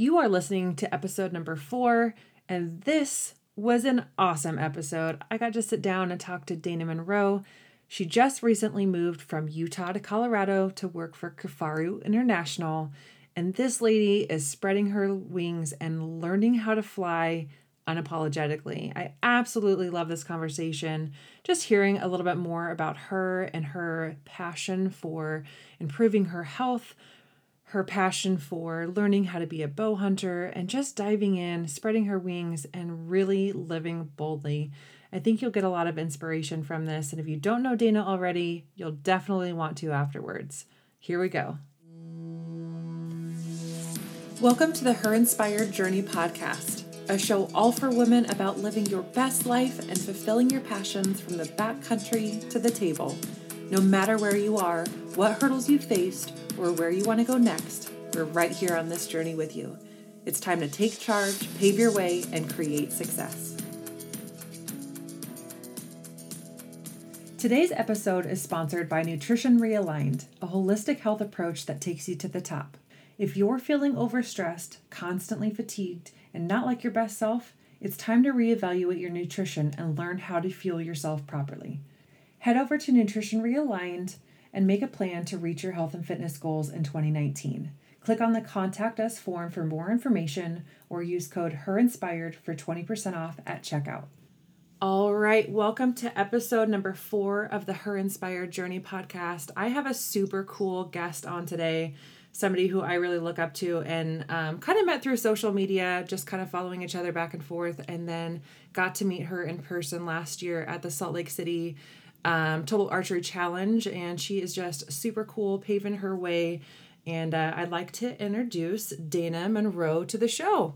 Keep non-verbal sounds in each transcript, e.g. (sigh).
You are listening to episode number four, and this was an awesome episode. I got to sit down and talk to Dayna Monroe. She just recently moved from Utah to Colorado to work for Kifaru International, and this lady is spreading her wings and learning how to fly unapologetically. I absolutely love this conversation. Just hearing a little bit more about her and her passion for improving her health, her passion for learning how to be a bow hunter, and just diving in, spreading her wings, and really living boldly. I think you'll get a lot of inspiration from this. And if you don't know Dayna already, you'll definitely want to afterwards. Here we go. Welcome to the Her Inspired Journey podcast a show all for women about living your best life and fulfilling your passions from the backcountry to the table. No matter where you are, what hurdles you've faced, or where you want to go next, we're right here on this journey with you. It's time to take charge, pave your way, and create success. Today's episode is sponsored by Nutrition Realigned, a holistic health approach that takes you to the top. If you're feeling overstressed, constantly fatigued, and not like your best self, it's time to reevaluate your nutrition and learn how to fuel yourself properly. Head over to Nutrition Realigned and make a plan to reach your health and fitness goals in 2019. Click on the Contact Us form for more information or use code HERINSPIRED for 20% off at checkout. All right, welcome to episode number four of the Her Inspired Journey podcast. I have a super cool guest on today somebody who I really look up to and um, kind of met through social media, just kind of following each other back and forth, and then got to meet her in person last year at the Salt Lake City um, Total Archery Challenge. And she is just super cool, paving her way. And uh, I'd like to introduce Dayna Monroe to the show.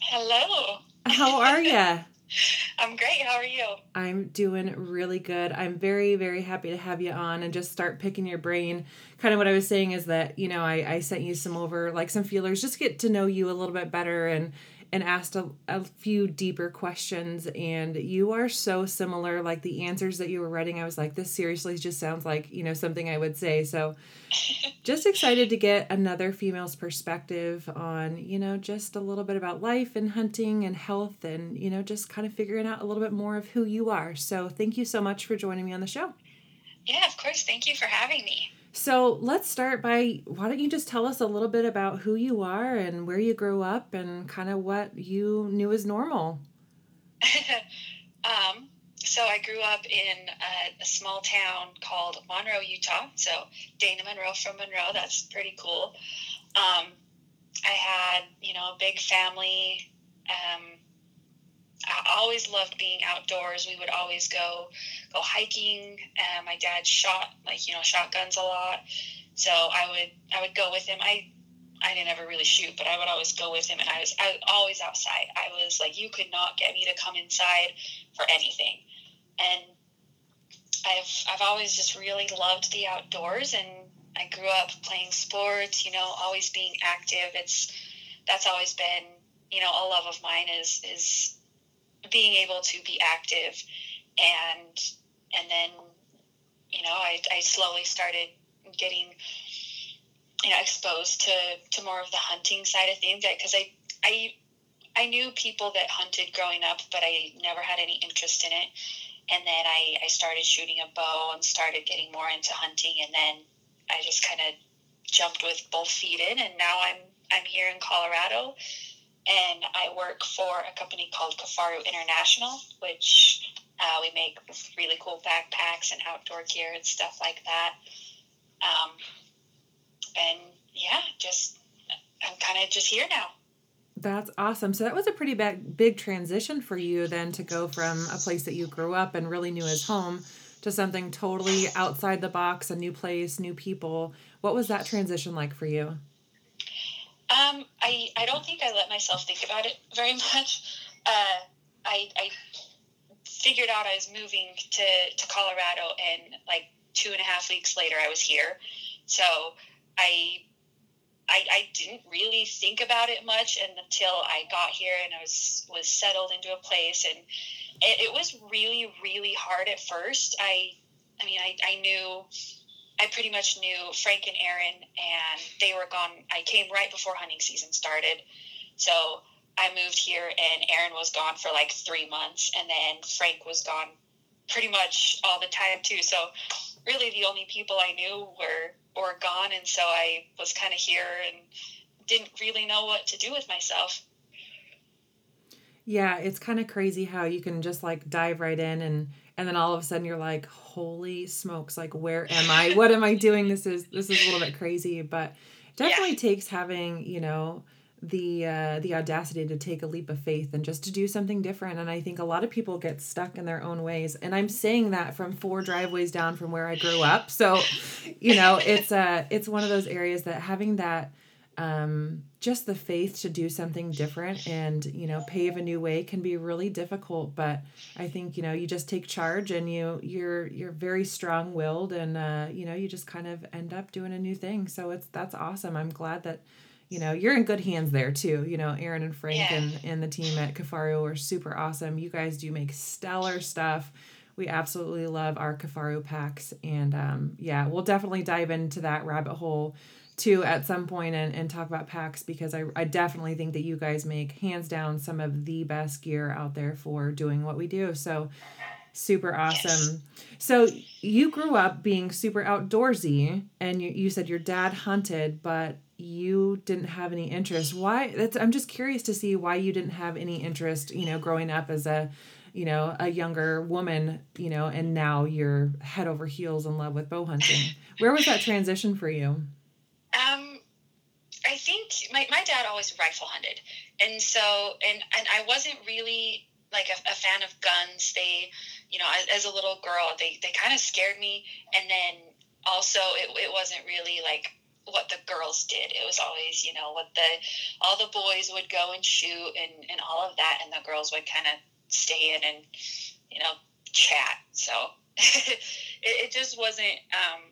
Hello. How are you? (laughs) I'm great. How are you? I'm doing really good. I'm very, very happy to have you on and just start picking your brain. Kind of what I was saying is that, you know, I, I sent you some over, like some feelers, just get to know you a little bit better and and asked a, a few deeper questions and you are so similar like the answers that you were writing i was like this seriously just sounds like you know something i would say. So (laughs) just excited to get another female's perspective on you know just a little bit about life and hunting and health and you know just kind of figuring out a little bit more of who you are. So thank you so much for joining me on the show. Yeah of course. Thank you for having me so let's start by why don't you just tell us a little bit about who you are and where you grew up and kind of what you knew as normal? (laughs) um, so I grew up in a, a, small town called Monroe, Utah. So Dayna Monroe from Monroe, that's pretty cool. Um, I had, you know, a big family. Um, I always loved being outdoors. We would always go go hiking. Uh, my dad shot like you know shotguns a lot, so I would I would go with him. I I didn't ever really shoot, but I would always go with him, and I was I, was always outside. I was like, you could not get me to come inside for anything, and I've I've always just really loved the outdoors, and I grew up playing sports. You know, always being active. It's that's always been you know a love of mine is is being able to be active. And and then you know I, I slowly started getting you know exposed to to more of the hunting side of things. Because I I I knew people that hunted growing up but I never had any interest in it. And then I, I started shooting a bow and started getting more into hunting. And then I just kind of jumped with both feet in. And now I'm I'm here in Colorado and I work for a company called Kifaru International, which uh, we make really cool backpacks and outdoor gear and stuff like that. Um, and yeah, just I'm kind of just here now. That's awesome. So that was a pretty big big transition for you then to go from a place that you grew up and really knew as home to something totally outside the box, a new place, new people. What was that transition like for you? Um, I, I don't think I let myself think about it very (laughs) much. Uh, I, I figured out I was moving to, to Colorado, and like two and a half weeks later, I was here. So I, I, I didn't really think about it much until I got here and I was was settled into a place, and it, it was really really hard at first. I, I mean, I, I knew I pretty much knew Frank and Aaron, and they were gone. I came right before hunting season started, so I moved here, and Aaron was gone for like three months, and then Frank was gone pretty much all the time too. So really, the only people I knew were were gone, and so I was kind of here and didn't really know what to do with myself. Yeah, it's kind of crazy how you can just like dive right in and and then all of a sudden you're like, "Holy smokes, like where am I? What am I doing? This is this is a little bit crazy, but definitely yeah. takes having, you know, the uh, the audacity to take a leap of faith and just to do something different and i think a lot of people get stuck in their own ways and i'm saying that from four driveways down from where i grew up so you know it's uh it's one of those areas that having that um, just the faith to do something different and you know pave a new way can be really difficult but i think you know you just take charge and you you're you're very strong-willed and uh, you know you just kind of end up doing a new thing. So it's that's awesome. I'm glad that you know you're in good hands there too. You know aaron and frank yeah. and, and the team at kifaru are super awesome. You guys do make stellar stuff. We absolutely love our kifaru packs and um, yeah we'll definitely dive into that rabbit hole to at some point and, and talk about packs because I, I definitely think that you guys make hands down some of the best gear out there for doing what we do. So super awesome. Yes. So you grew up being super outdoorsy and you, you said your dad hunted, but you didn't have any interest. Why that's I'm just curious to see why you didn't have any interest, you know, growing up as a you know, a younger woman, you know, and now you're head over heels in love with bow hunting. Where was that transition for you? Um, I think my, my dad always rifle hunted. And so, and, and I wasn't really like a, a fan of guns. They, you know, as, as a little girl, they, they kind of scared me. And then also it, it wasn't really like what the girls did. It was always, you know, what the, all the boys would go and shoot and, and all of that. And the girls would kind of stay in and, you know, chat. So (laughs) it, it just wasn't, um,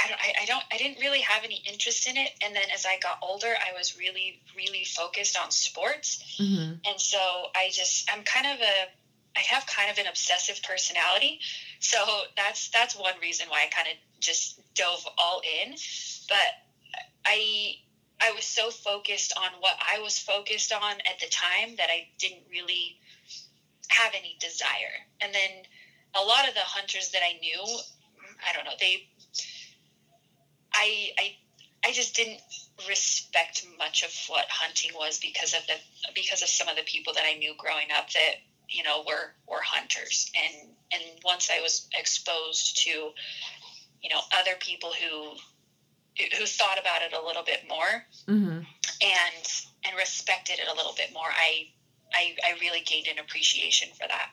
I don't, I, I don't, I didn't really have any interest in it. And then as I got older, I was really, really focused on sports. Mm-hmm. And so I just, I'm kind of a, I have kind of an obsessive personality. So that's, that's one reason why I kind of just dove all in. But I, I was so focused on what I was focused on at the time that I didn't really have any desire. And then a lot of the hunters that I knew, I don't know, they I, I I just didn't respect much of what hunting was because of the because of some of the people that I knew growing up that you know were were hunters. And and once I was exposed to you know other people who who thought about it a little bit more mm-hmm. and and respected it a little bit more I, I I really gained an appreciation for that.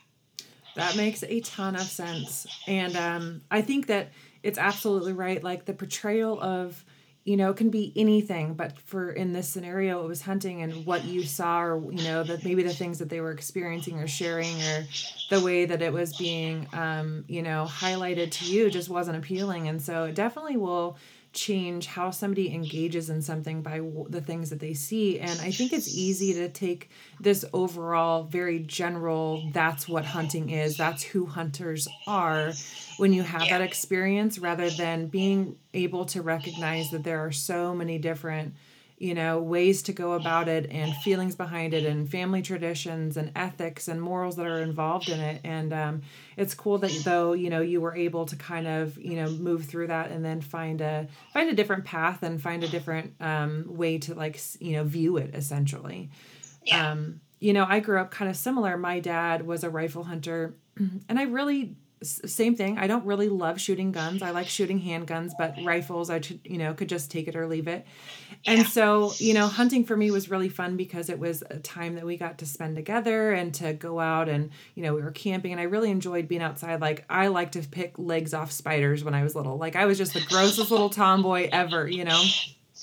That makes a ton of sense. And um I think that it's absolutely right. Like the portrayal of, you know, it can be anything, but for in this scenario, it was hunting and what you saw, or you know, that maybe the things that they were experiencing or sharing, or the way that it was being, um, you know, highlighted to you just wasn't appealing. And so it definitely will change how somebody engages in something by w- the things that they see and i think it's easy to take this overall very general that's what hunting is that's who hunters are when you have yeah. that experience rather than being able to recognize that there are so many different you know ways to go about it and feelings behind it and family traditions and ethics and morals that are involved in it. And um, it's cool that though you know you were able to kind of you know move through that and then find a find a different path and find a different um, way to like you know view it essentially. Yeah. um, you know i grew up kind of similar. My dad was a rifle hunter (clears throat) and i really same thing. I don't really love shooting guns. I like shooting handguns, but rifles, I should, you know, could just take it or leave it. And so, you know, hunting for me was really fun because it was a time that we got to spend together and to go out and, you know, we were camping and I really enjoyed being outside. Like I like to pick legs off spiders when I was little. Like I was just the grossest little tomboy ever, you know.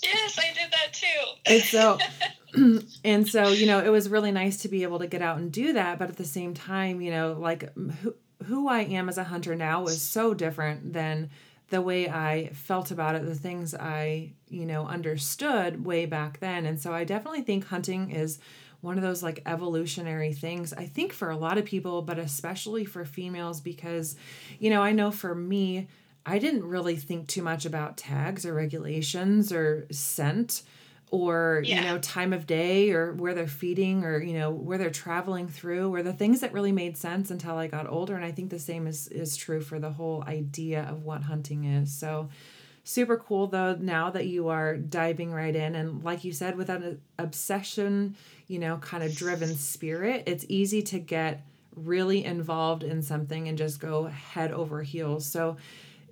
Yes, I did that too. And so (laughs) (clears throat) and so, you know, it was really nice to be able to get out and do that, but at the same time, you know, like who who I am as a hunter now was so different than the way I felt about it, the things I, you know, understood way back then. And so I definitely think hunting is one of those like evolutionary things, I think for a lot of people, but especially for females, because, you know, I know for me, I didn't really think too much about tags or regulations or scent or yeah. you know time of day or where they're feeding or you know where they're traveling through or the things that really made sense until I got older and I think the same is is true for the whole idea of what hunting is. So super cool though now that you are diving right in and like you said with an obsession, you know, kind of driven spirit, it's easy to get really involved in something and just go head over heels. So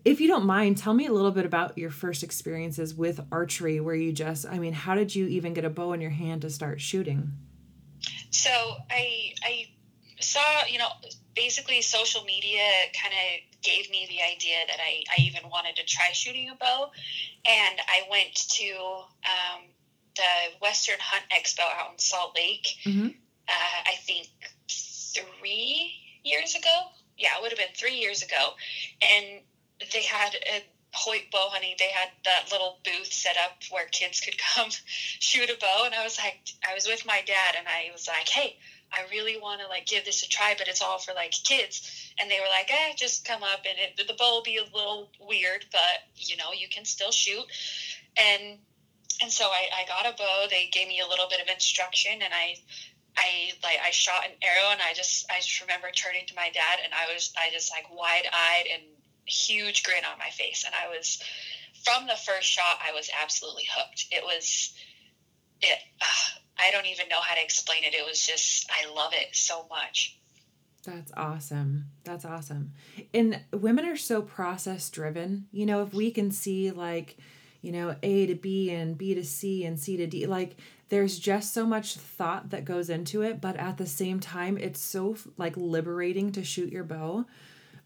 if you don't mind, tell me a little bit about your first experiences with archery where you just, I mean, how did you even get a bow in your hand to start shooting? So I, I saw, you know, basically social media kind of gave me the idea that I, I even wanted to try shooting a bow. And I went to um, the Western Hunt Expo out in Salt Lake, mm-hmm. uh, I think three years ago. Yeah, it would have been three years ago. And they had a Hoyt bow hunting. They had that little booth set up where kids could (laughs) come shoot a bow. And I was like, I was with my dad and I was like, hey, I really want to like give this a try, but it's all for like kids. And they were like, eh, just come up and it, the bow will be a little weird, but you know, you can still shoot. And, and so I, I got a bow. They gave me a little bit of instruction and I, I like I shot an arrow and I just I just remember turning to my dad and I was I just like wide eyed and huge grin on my face. And I was, from the first shot, I was absolutely hooked. It was, it, uh, I don't even know how to explain it. It was just, I love it so much. That's awesome. That's awesome. And women are so process driven. You know, if we can see like, you know, A to B and B to C and C to D, like there's just so much thought that goes into it, but at the same time, it's so like liberating to shoot your bow.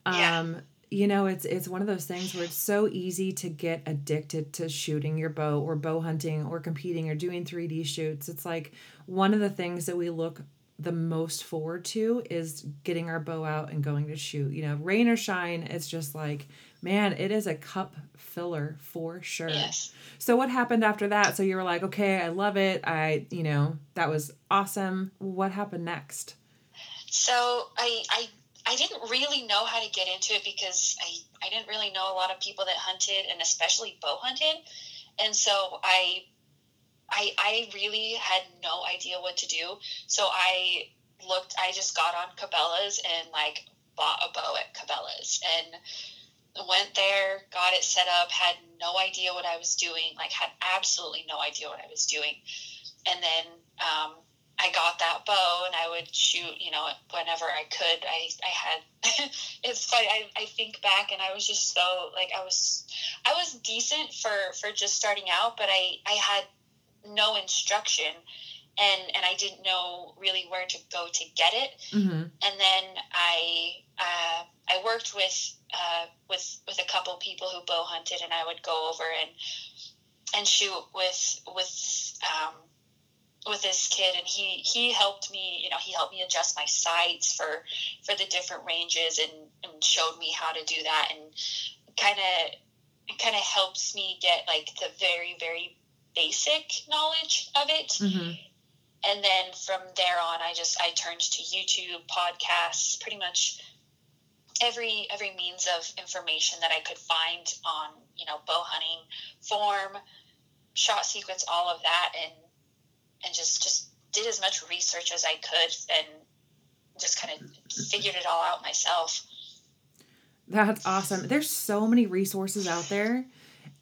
Um, yeah you know it's it's one of those things where it's so easy to get addicted to shooting your bow or bow hunting or competing or doing 3D shoots. It's like one of the things that we look the most forward to is getting our bow out and going to shoot. You know, rain or shine, it's just like, man, it is a cup filler for sure. Yes. So what happened after that? So you were like, okay, I love it. I, you know, that was awesome. What happened next? So I I I didn't really know how to get into it because I, I didn't really know a lot of people that hunted and especially bow hunted. And so I, I, I really had no idea what to do. So I looked, I just got on Cabela's and like bought a bow at Cabela's and went there, got it set up, had no idea what I was doing, like had absolutely no idea what I was doing. And then, um, I got that bow and I would shoot, you know, whenever I could. I, I had, (laughs) it's funny. I, I think back and I was just so like, I was, I was decent for, for just starting out, but I, I had no instruction and, and I didn't know really where to go to get it. Mm-hmm. And then I, uh, I worked with, uh, with, with a couple people who bow hunted and I would go over and, and shoot with, with, um, with this kid and he he helped me you know he helped me adjust my sights for for the different ranges and and showed me how to do that and kind of kind of helps me get like the very very basic knowledge of it mm-hmm. and then from there on i just i turned to youtube podcasts pretty much every every means of information that i could find on you know bow hunting form shot sequence all of that and and just just did as much research as I could and just kind of figured it all out myself. That's awesome. There's so many resources out there.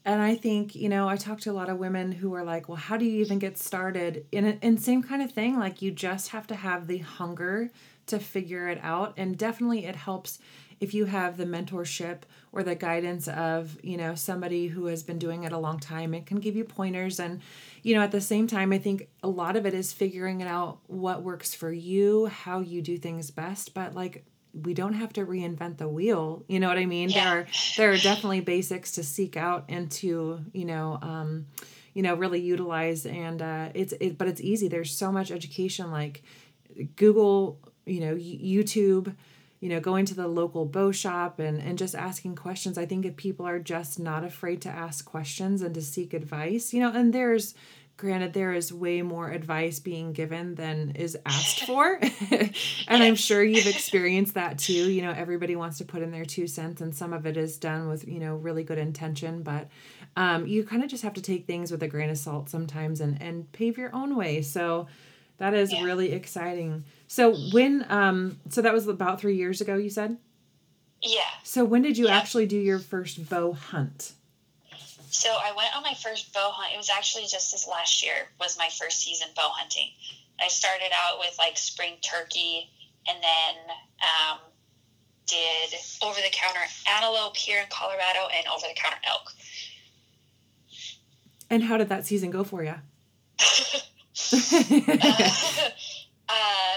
And I think, you know, I talk to a lot of women who are like, well, how do you even get started? In in same kind of thing, like you just have to have the hunger to figure it out. And definitely it helps if you have the mentorship or the guidance of, you know, somebody who has been doing it a long time. It can give you pointers and you know, at the same time, I think a lot of it is figuring it out what works for you, how you do things best. But like, we don't have to reinvent the wheel. You know what I mean? Yeah. There are there are definitely basics to seek out and to you know. Um, you know really utilize and uh, it's it but it's easy there's so much education like google you know youtube you know going to the local bow shop and and just asking questions. I think if people are just not afraid to ask questions and to seek advice you know and there's granted there is way more advice being given than is asked (laughs) for. (laughs) And i'm sure you've experienced that too. You know everybody wants to put in their two cents and some of it is done with you know really good intention. But um, you kind of just have to take things with a grain of salt sometimes and and pave your own way. So that is yeah. really exciting so when um so that was about three years ago you said yeah so when did you yeah. actually do your first bow hunt so I went on my first bow hunt. It was actually just this last year was my first season bow hunting. I started out with like spring turkey and then um, did over the counter antelope here in Colorado and over the counter elk. And how did that season go for you? (laughs) (laughs) uh, uh,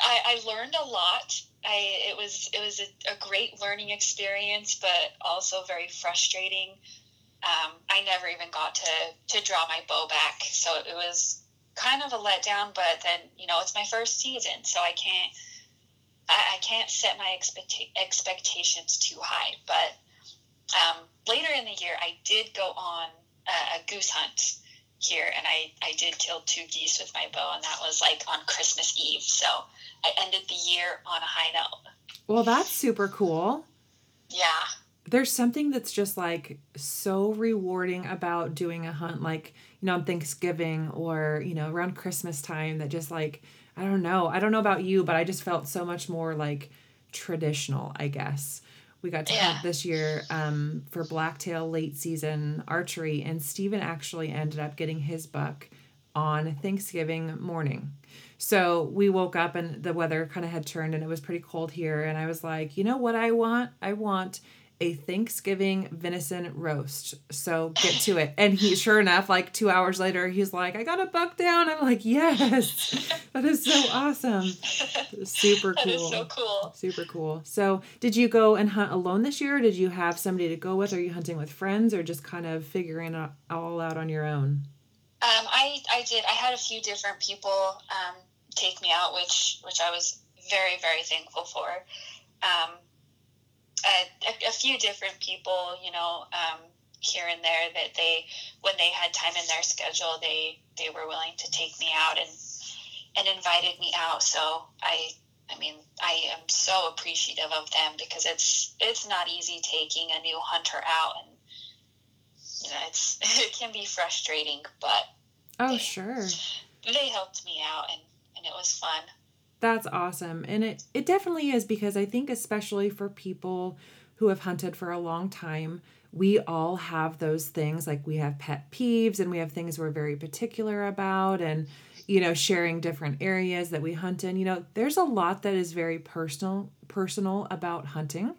I, I learned a lot. I it was it was a, a great learning experience, but also very frustrating um, I never even got to to draw my bow back, so it was kind of a letdown. But then you know it's my first season, so I can't I, I can't set my expect- expectations too high. But um, later in the year, I did go on a, a goose hunt here, and I I did kill two geese with my bow, and that was like on Christmas Eve. So I ended the year on a high note. Well, that's super cool. Yeah there's something that's just like so rewarding about doing a hunt like you know on thanksgiving or you know around christmas time that just like i don't know i don't know about you but i just felt so much more like traditional i guess we got to yeah. hunt this year um, for blacktail late season archery and Stephen actually ended up getting his buck on thanksgiving morning so we woke up and the weather kind of had turned and it was pretty cold here and i was like you know what i want i want a Thanksgiving venison roast. So get to it. And he, sure enough, like two hours later, he's like, I got a buck down. I'm like, yes, (laughs) that is so awesome. Super cool. That is so cool. Super cool. So did you go and hunt alone this year? did you have somebody to go with? Are you hunting with friends or just kind of figuring it all out on your own? Um, I, I did. I had a few different people um, take me out, which which I was very very thankful for. Um, a, a, few different people, you know, um, here and there that they, when they had time in their schedule, they they were willing to take me out and and invited me out. So I, I mean, I am so appreciative of them because it's it's not easy taking a new hunter out, and you know, it's (laughs) it can be frustrating, but oh they, sure, they helped me out, and and it was fun. That's awesome. And it, it definitely is because I think, especially for people who have hunted for a long time, we all have those things like we have pet peeves and we have things we're very particular about and you know sharing different areas that we hunt in you know there's a lot that is very personal personal about hunting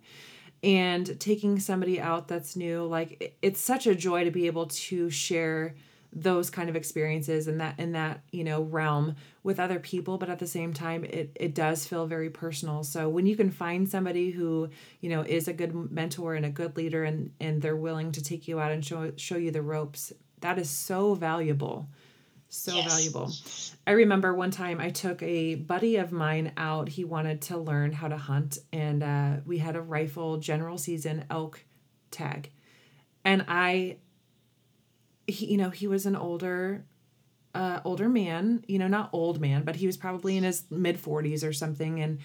and taking somebody out that's new like it's such a joy to be able to share those kind of experiences and that in that you know realm with other people but at the same time it it does feel very personal. So when you can find somebody who you know is a good mentor and a good leader and and they're willing to take you out and show show you the ropes that is so valuable. So yes. valuable. I remember one time i took a buddy of mine out. He wanted to learn how to hunt and uh, we had a rifle general season elk tag. And i he, you know, he was an older uh, older man, you know, not old man, but he was probably in his mid 40s or something. And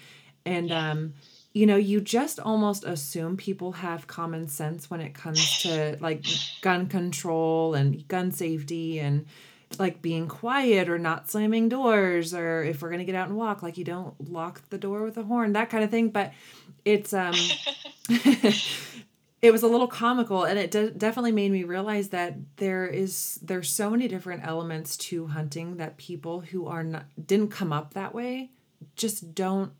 and um you know, you just almost assume people have common sense when it comes to like gun control and gun safety and like being quiet or not slamming doors or if we're going to get out and walk like you don't lock the door with a horn that kind of thing. But it's um (laughs) (laughs) it was a little comical and it de- definitely made me realize that there is there's so many different elements to hunting that people who are not didn't come up that way just don't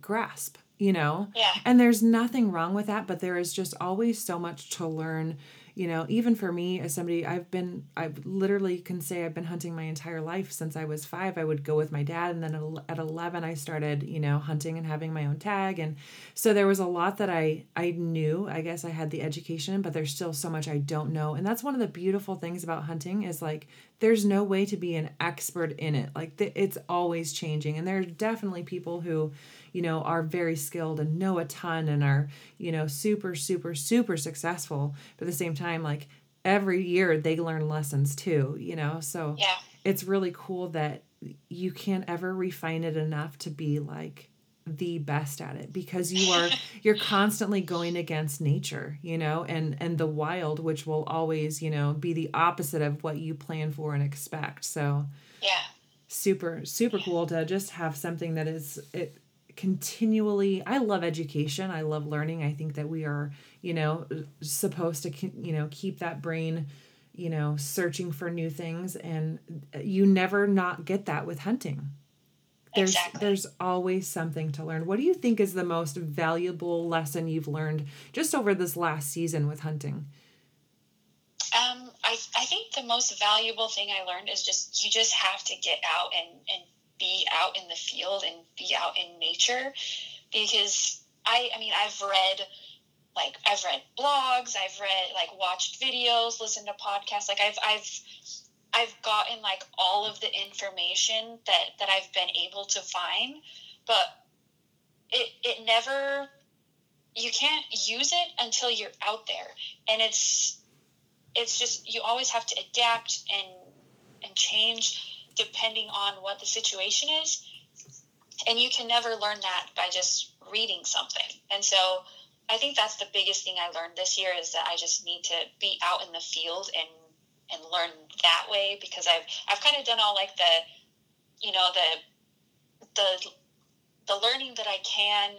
grasp you know yeah. and there's nothing wrong with that but there is just always so much to learn you know even for me as somebody i've been i literally can say i've been hunting my entire life since i was five. I would go with my dad and then at 11 i started you know hunting and having my own tag. And so there was a lot that i i knew. I guess i had the education but there's still so much i don't know. And that's one of the beautiful things about hunting is like there's no way to be an expert in it. Like it's always changing. And there are definitely people who you know, are very skilled and know a ton and are, you know, super, super, super successful. But at the same time, like every year they learn lessons too, you know. So Yeah. it's really cool that you can't ever refine it enough to be like the best at it because you are (laughs) you're constantly going against nature you know and and the wild which will always you know be the opposite of what you plan for and expect so Yeah. super super cool to just have something that is it continually i love education. I love learning. I think that we are you know supposed to you know keep that brain you know searching for new things. And you never not get that with hunting. There's Exactly. there's always something to learn. What do you think is the most valuable lesson you've learned just over this last season with hunting? Um, I, I think the most valuable thing I learned is just you just have to get out and, and be out in the field and be out in nature because I I mean I've read like I've read blogs, I've read like watched videos, listened to podcasts, like I've I've I've gotten like all of the information that that I've been able to find, but it it never you can't use it until you're out there. And it's it's just you always have to adapt and and change depending on what the situation is and you can never learn that by just reading something. And so i think that's the biggest thing i learned this year is that i just need to be out in the field and and learn that way because i've i've kind of done all like the you know the the the learning that i can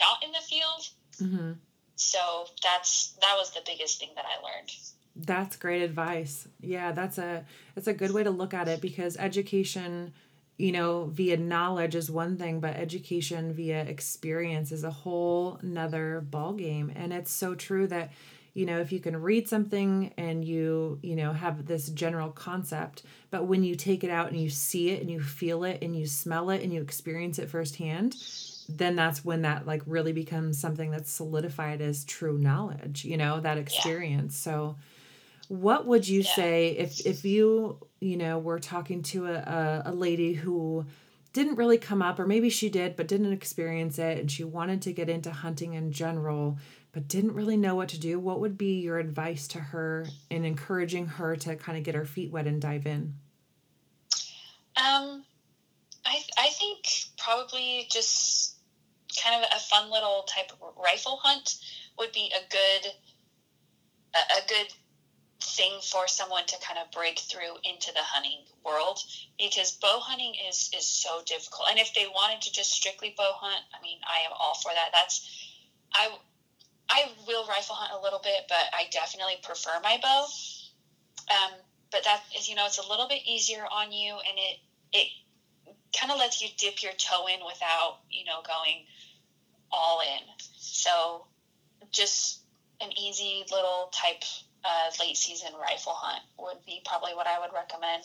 not in the field. Mm-hmm. so that's that was the biggest thing that i learned That's great advice. Yeah, that's a that's a good way to look at it because education, you know, via knowledge is one thing, but education via experience is a whole nother ball game. And it's so true that, you know, if you can read something and you, you know, have this general concept, but when you take it out and you see it and you feel it and you smell it and you experience it firsthand, then that's when that like really becomes something that's solidified as true knowledge, you know, that experience. So what would you Yeah. say if if you you know were talking to a, a, lady who didn't really come up or maybe she did but didn't experience it and she wanted to get into hunting in general but didn't really know what to do what would be your advice to her in encouraging her to kind of get her feet wet and dive in Um, I I think probably just kind of a fun little type of rifle hunt would be a good a, a good thing for someone to kind of break through into the hunting world because bow hunting is is so difficult. And if they wanted to just strictly bow hunt i mean i am all for that. That's i i will rifle hunt a little bit but i definitely prefer my bow. Um, but that is you know it's a little bit easier on you and it it kind of lets you dip your toe in without you know going all in. So just an easy little type late season rifle hunt would be probably what i would recommend.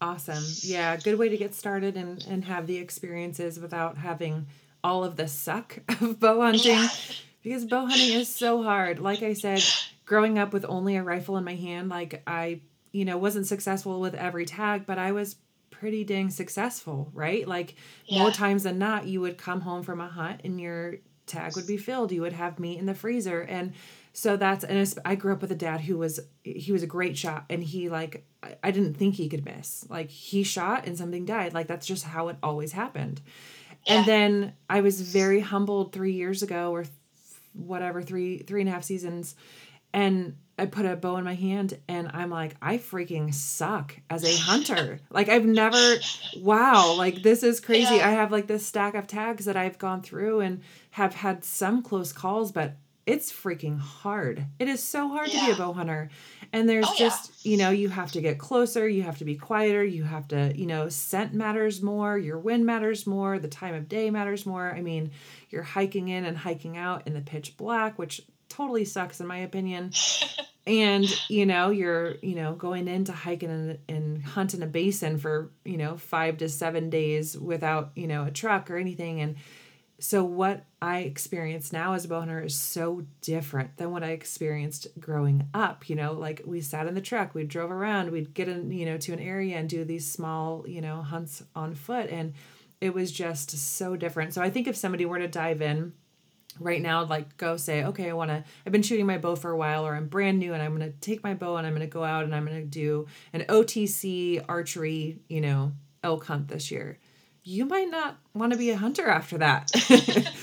Awesome. Yeah good way to get started and and have the experiences without having all of the suck (laughs) of bow hunting. Yeah. because bow hunting is so hard. Like i said growing up with only a rifle in my hand like i you know wasn't successful with every tag but i was pretty dang successful right? Like more times than not you would come home from a hunt and your tag would be filled. You would have meat in the freezer. And so that's and i grew up with a dad who was he was a great shot and he like I- didn't think he could miss. Like he shot and something died. Like that's just how it always happened. Yeah. and then i was very humbled three years ago or whatever three three and a half seasons. And i put a bow in my hand and i'm like i freaking suck as a hunter. Like i've never wow like this is crazy. Yeah. i have like this stack of tags that i've gone through and have had some close calls but it's freaking hard. It is so hard to be a bow hunter and there's Oh, yeah. just you know you have to get closer you have to be quieter you have to you know scent matters more your wind matters more the time of day matters more. I mean you're hiking in and hiking out in the pitch black which totally sucks in my opinion. (laughs) And you know you're you know going in into hiking and, and hunting a basin for you know five to seven days without you know a truck or anything. And so what i experience now as a bow hunter is so different than what i experienced growing up you know? Like we sat in the truck we drove around we'd get in you know to an area and do these small you know hunts on foot and it was just so different. So i think if somebody were to dive in right now like go say okay i want to i've been shooting my bow for a while or i'm brand new and i'm going to take my bow and i'm going to go out and i'm going to do an otc archery you know elk hunt this year you might not want to be a hunter after that. (laughs)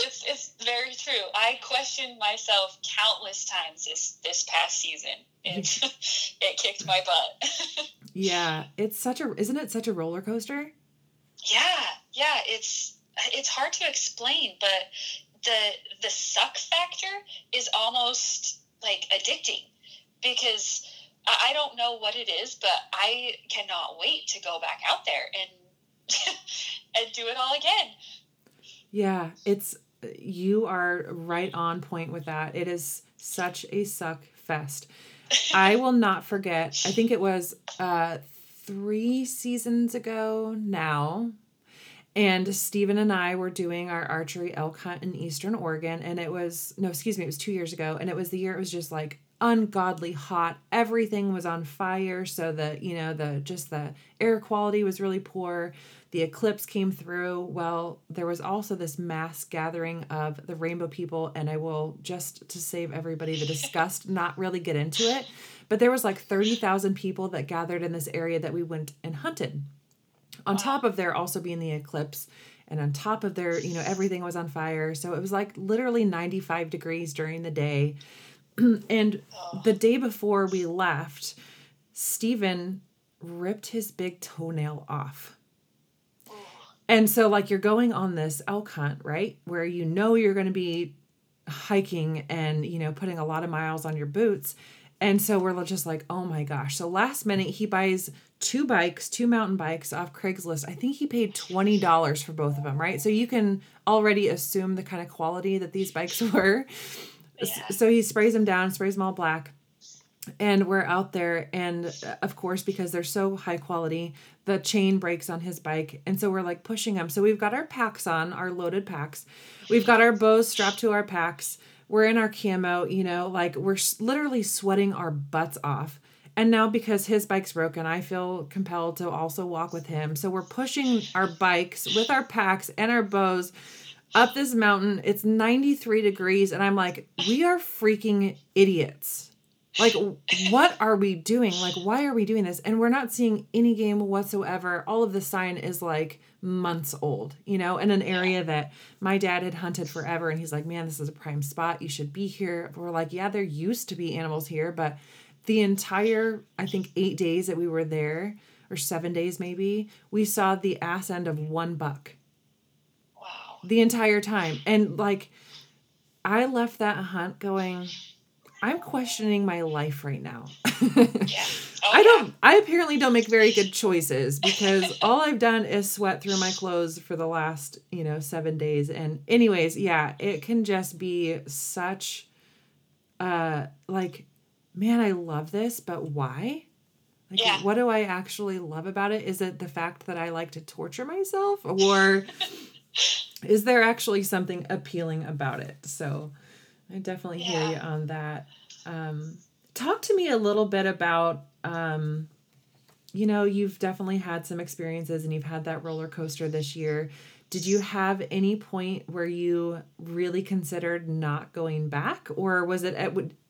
It's it's very true. I questioned myself countless times this this past season. It, (laughs) it kicked my butt. (laughs) Yeah it's such a isn't it such a roller coaster? Yeah yeah it's it's hard to explain but the the suck factor is almost like addicting because I don't know what it is, but I cannot wait to go back out there and (laughs) and do it all again. Yeah, it's you are right on point with that. It is such a suck fest. (laughs) I will not forget. I think it was uh 3 seasons ago now and Stephen and I were doing our archery elk hunt in Eastern Oregon. And it was, no, excuse me, it was two years ago. And it was the year it was just like ungodly hot. Everything was on fire. So the, you know, the just the air quality was really poor. The eclipse came through. Well, there was also this mass gathering of the rainbow people. And I will just to save everybody the disgust, not really get into it. But there was like 30,000 people that gathered in this area that we went and hunted on top of there also being the eclipse and on top of there you know everything was on fire so it was like literally 95 degrees during the day (clears throat) and the day before we left Stephen ripped his big toenail off and so like you're going on this elk hunt right where you know you're going to be hiking and you know putting a lot of miles on your boots and so we're just like oh my gosh so last minute he buys two bikes, two mountain bikes off Craigslist. I think he paid $20 for both of them, right? So you can already assume the kind of quality that these bikes (laughs) were. Yeah. So he sprays them down, sprays them all black. And we're out there, and uh, of course, because they're so high quality, the chain breaks on his bike. And so we're like pushing him. So we've got our packs on, our loaded packs. We've got our bows strapped to our packs. We're in our camo, you know, like we're literally sweating our butts off and now, because his bike's broken, I feel compelled to also walk with him. So we're pushing our bikes with our packs and our bows up this mountain. It's 93 degrees. And I'm like, we are freaking idiots. Like, what are we doing? Like, why are we doing this? And we're not seeing any game whatsoever. All of the sign is like months old, you know, in an area that my dad had hunted forever. And he's like, man, this is a prime spot. You should be here. We're like, yeah, there used to be animals here, but the entire i think eight days that we were there or seven days maybe we saw the ass end of one buck the entire time and like i left that hunt going i'm questioning my life right now (laughs) yeah. Oh, I don't. Yeah. I apparently don't make very good choices because (laughs) all I've done is sweat through my clothes for the last, you know, seven days. And anyways, yeah, it can just be such, uh, like man, I love this, but why? Like, yeah. what do I actually love about it? Is it the fact that I like to torture myself, or (laughs) is there actually something appealing about it? So, I definitely yeah. hear you on that. Um, talk to me a little bit about, um, you know, you've definitely had some experiences and you've had that roller coaster this year did you have any point where you really considered not going back or was it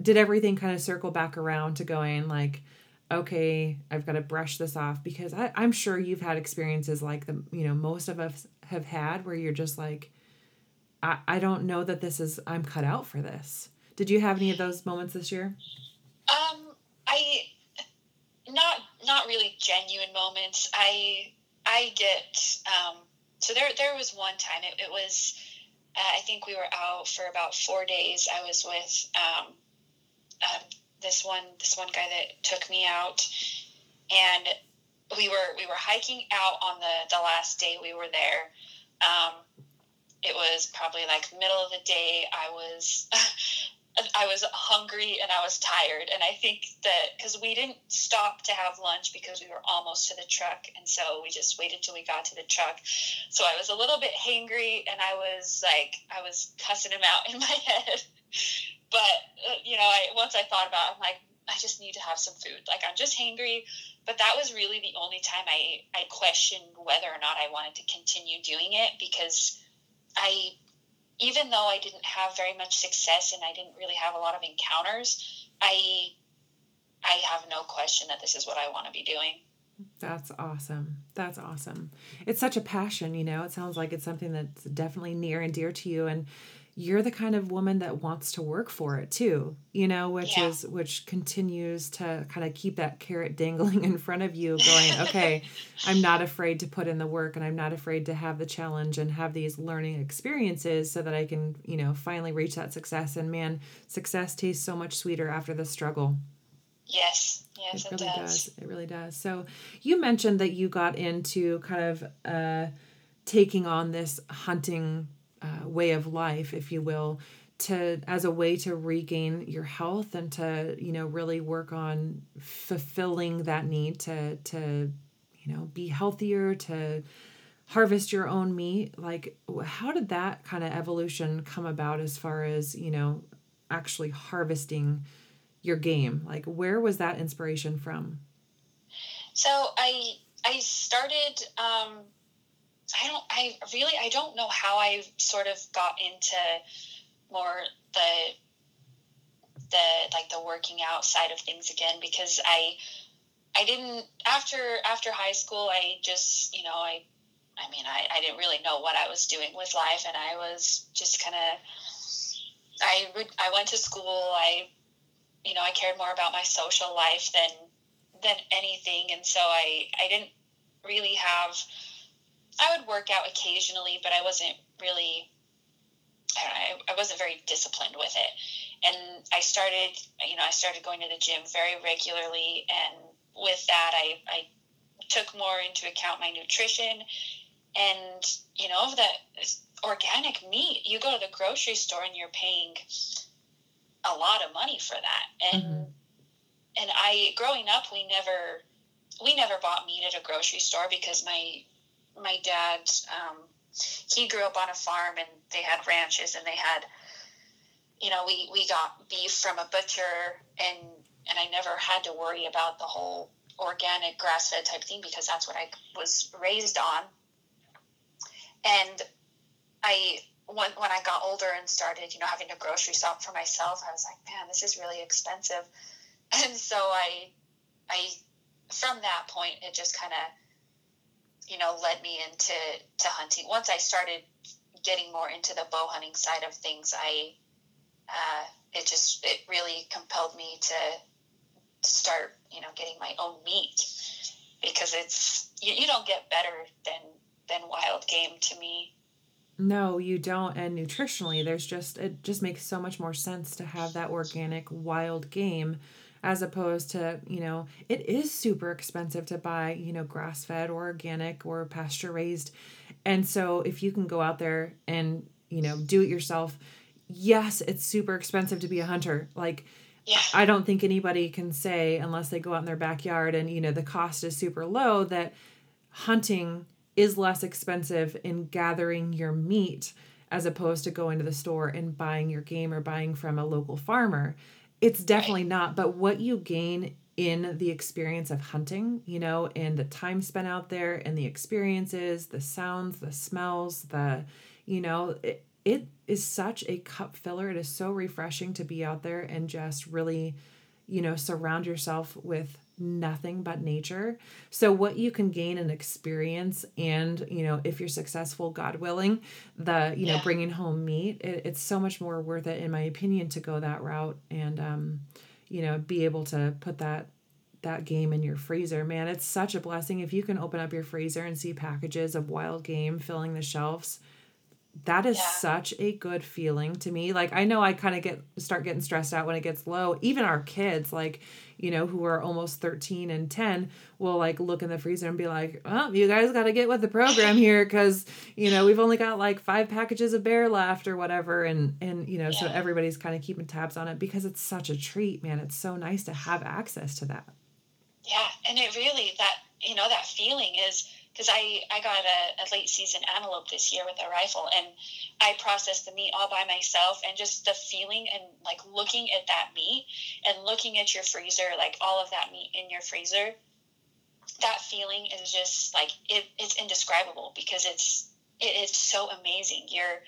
did everything kind of circle back around to going like okay i've got to brush this off because I, i'm sure you've had experiences like the you know most of us have had where you're just like I, I don't know that this is i'm cut out for this. Did you have any of those moments this year? Um i not not really genuine moments. I i get um so there there was one time it, it was uh, I think we were out for about four days. I was with um, um, this one this one guy that took me out, and we were we were hiking out on the the last day we were there. Um, it was probably like middle of the day. I was (laughs) I was hungry and I was tired. And I think that because we didn't stop to have lunch because we were almost to the truck. And so we just waited till we got to the truck. So I was a little bit hangry and I was like, I was cussing him out (laughs) in my head. but, uh, you know, I, once I thought about it, I'm like, I just need to have some food. Like I'm just hangry. But that was really the only time I, I questioned whether or not I wanted to continue doing it because I even though I didn't have very much success and I didn't really have a lot of encounters, I I have no question that this is what I want to be doing. That's awesome. That's awesome. It's such a passion, you know. It sounds like it's something that's definitely near and dear to you and you're the kind of woman that wants to work for it too, you know, which yeah. is which continues to kind of keep that carrot (laughs) dangling in front of you going, (laughs) okay, I'm not afraid to put in the work and I'm not afraid to have the challenge and have these learning experiences so that I can, you know, finally reach that success and man, success tastes so much sweeter after the struggle. Yes. Yes, it, it really does. does. It really does. So you mentioned that you got into kind of uh, taking on this hunting uh, way of life, if you will, to as a way to regain your health and to you know really work on fulfilling that need to to you know be healthier to harvest your own meat. Like how did that kind of evolution come about as far as you know actually harvesting your game? Like where was that inspiration from? So i i started um I don't I really I don't know how I sort of got into more the the like the working out side of things again because I I didn't after after high school I just you know I I mean I, I didn't really know what I was doing with life and I was just kind of I would I went to school I you know I cared more about my social life than than anything and so I I didn't really have I would work out occasionally, but I wasn't really, I, I wasn't very disciplined with it. And I started, you know, I started going to the gym very regularly. And with that, I, I took more into account my nutrition. And, you know, the organic meat, you go to the grocery store and you're paying a lot of money for that. And, mm-hmm. and I, growing up, we never, we never bought meat at a grocery store because my my dad, um, he grew up on a farm and they had ranches and they had, you know, we, we got beef from a butcher and, and I never had to worry about the whole organic grass fed type thing because that's what I was raised on. And I, when, when I got older and started, you know, having to grocery shop for myself, I was like, man, this is really expensive. (laughs) And so I, I, from that point, it just kind of you know, led me into to hunting. Once I started getting more into the bow hunting side of things, I uh, it just it really compelled me to start, you know, getting my own meat because it's you, you don't get better than than wild game to me. No, you don't. And nutritionally, there's just it just makes so much more sense to have that organic wild game as opposed to, you know, it is super expensive to buy, you know, grass fed or organic or pasture raised. And so if you can go out there and, you know, do it yourself, yes, it's super expensive to be a hunter. Like, yeah. I don't think anybody can say, unless they go out in their backyard and, you know, the cost is super low, that hunting is less expensive in gathering your meat as opposed to going to the store and buying your game or buying from a local farmer it's definitely right. not but what you gain in the experience of hunting you know and the time spent out there and the experiences the sounds the smells the you know it, it is such a cup filler it is so refreshing to be out there and just really you know surround yourself with nothing but nature. So what you can gain and experience and, you know, if you're successful, God willing, the, you yeah. know, bringing home meat, it, it's so much more worth it in my opinion to go that route and um, you know, be able to put that that game in your freezer. Man, it's such a blessing if you can open up your freezer and see packages of wild game filling the shelves that is yeah. such a good feeling to me like i know i kind of get start getting stressed out when it gets low even our kids like you know who are almost 13 and 10 will like look in the freezer and be like oh you guys got to get with the program (laughs) here because you know we've only got like five packages of bear left or whatever and and you know yeah. so everybody's kind of keeping tabs on it because it's such a treat man it's so nice to have access to that yeah and it really that you know that feeling is because I, I got a, a, late season antelope this year with a rifle and I processed the meat all by myself and just the feeling and like looking at that meat and looking at your freezer, like all of that meat in your freezer, that feeling is just like it, it's indescribable because it's it is so amazing. You're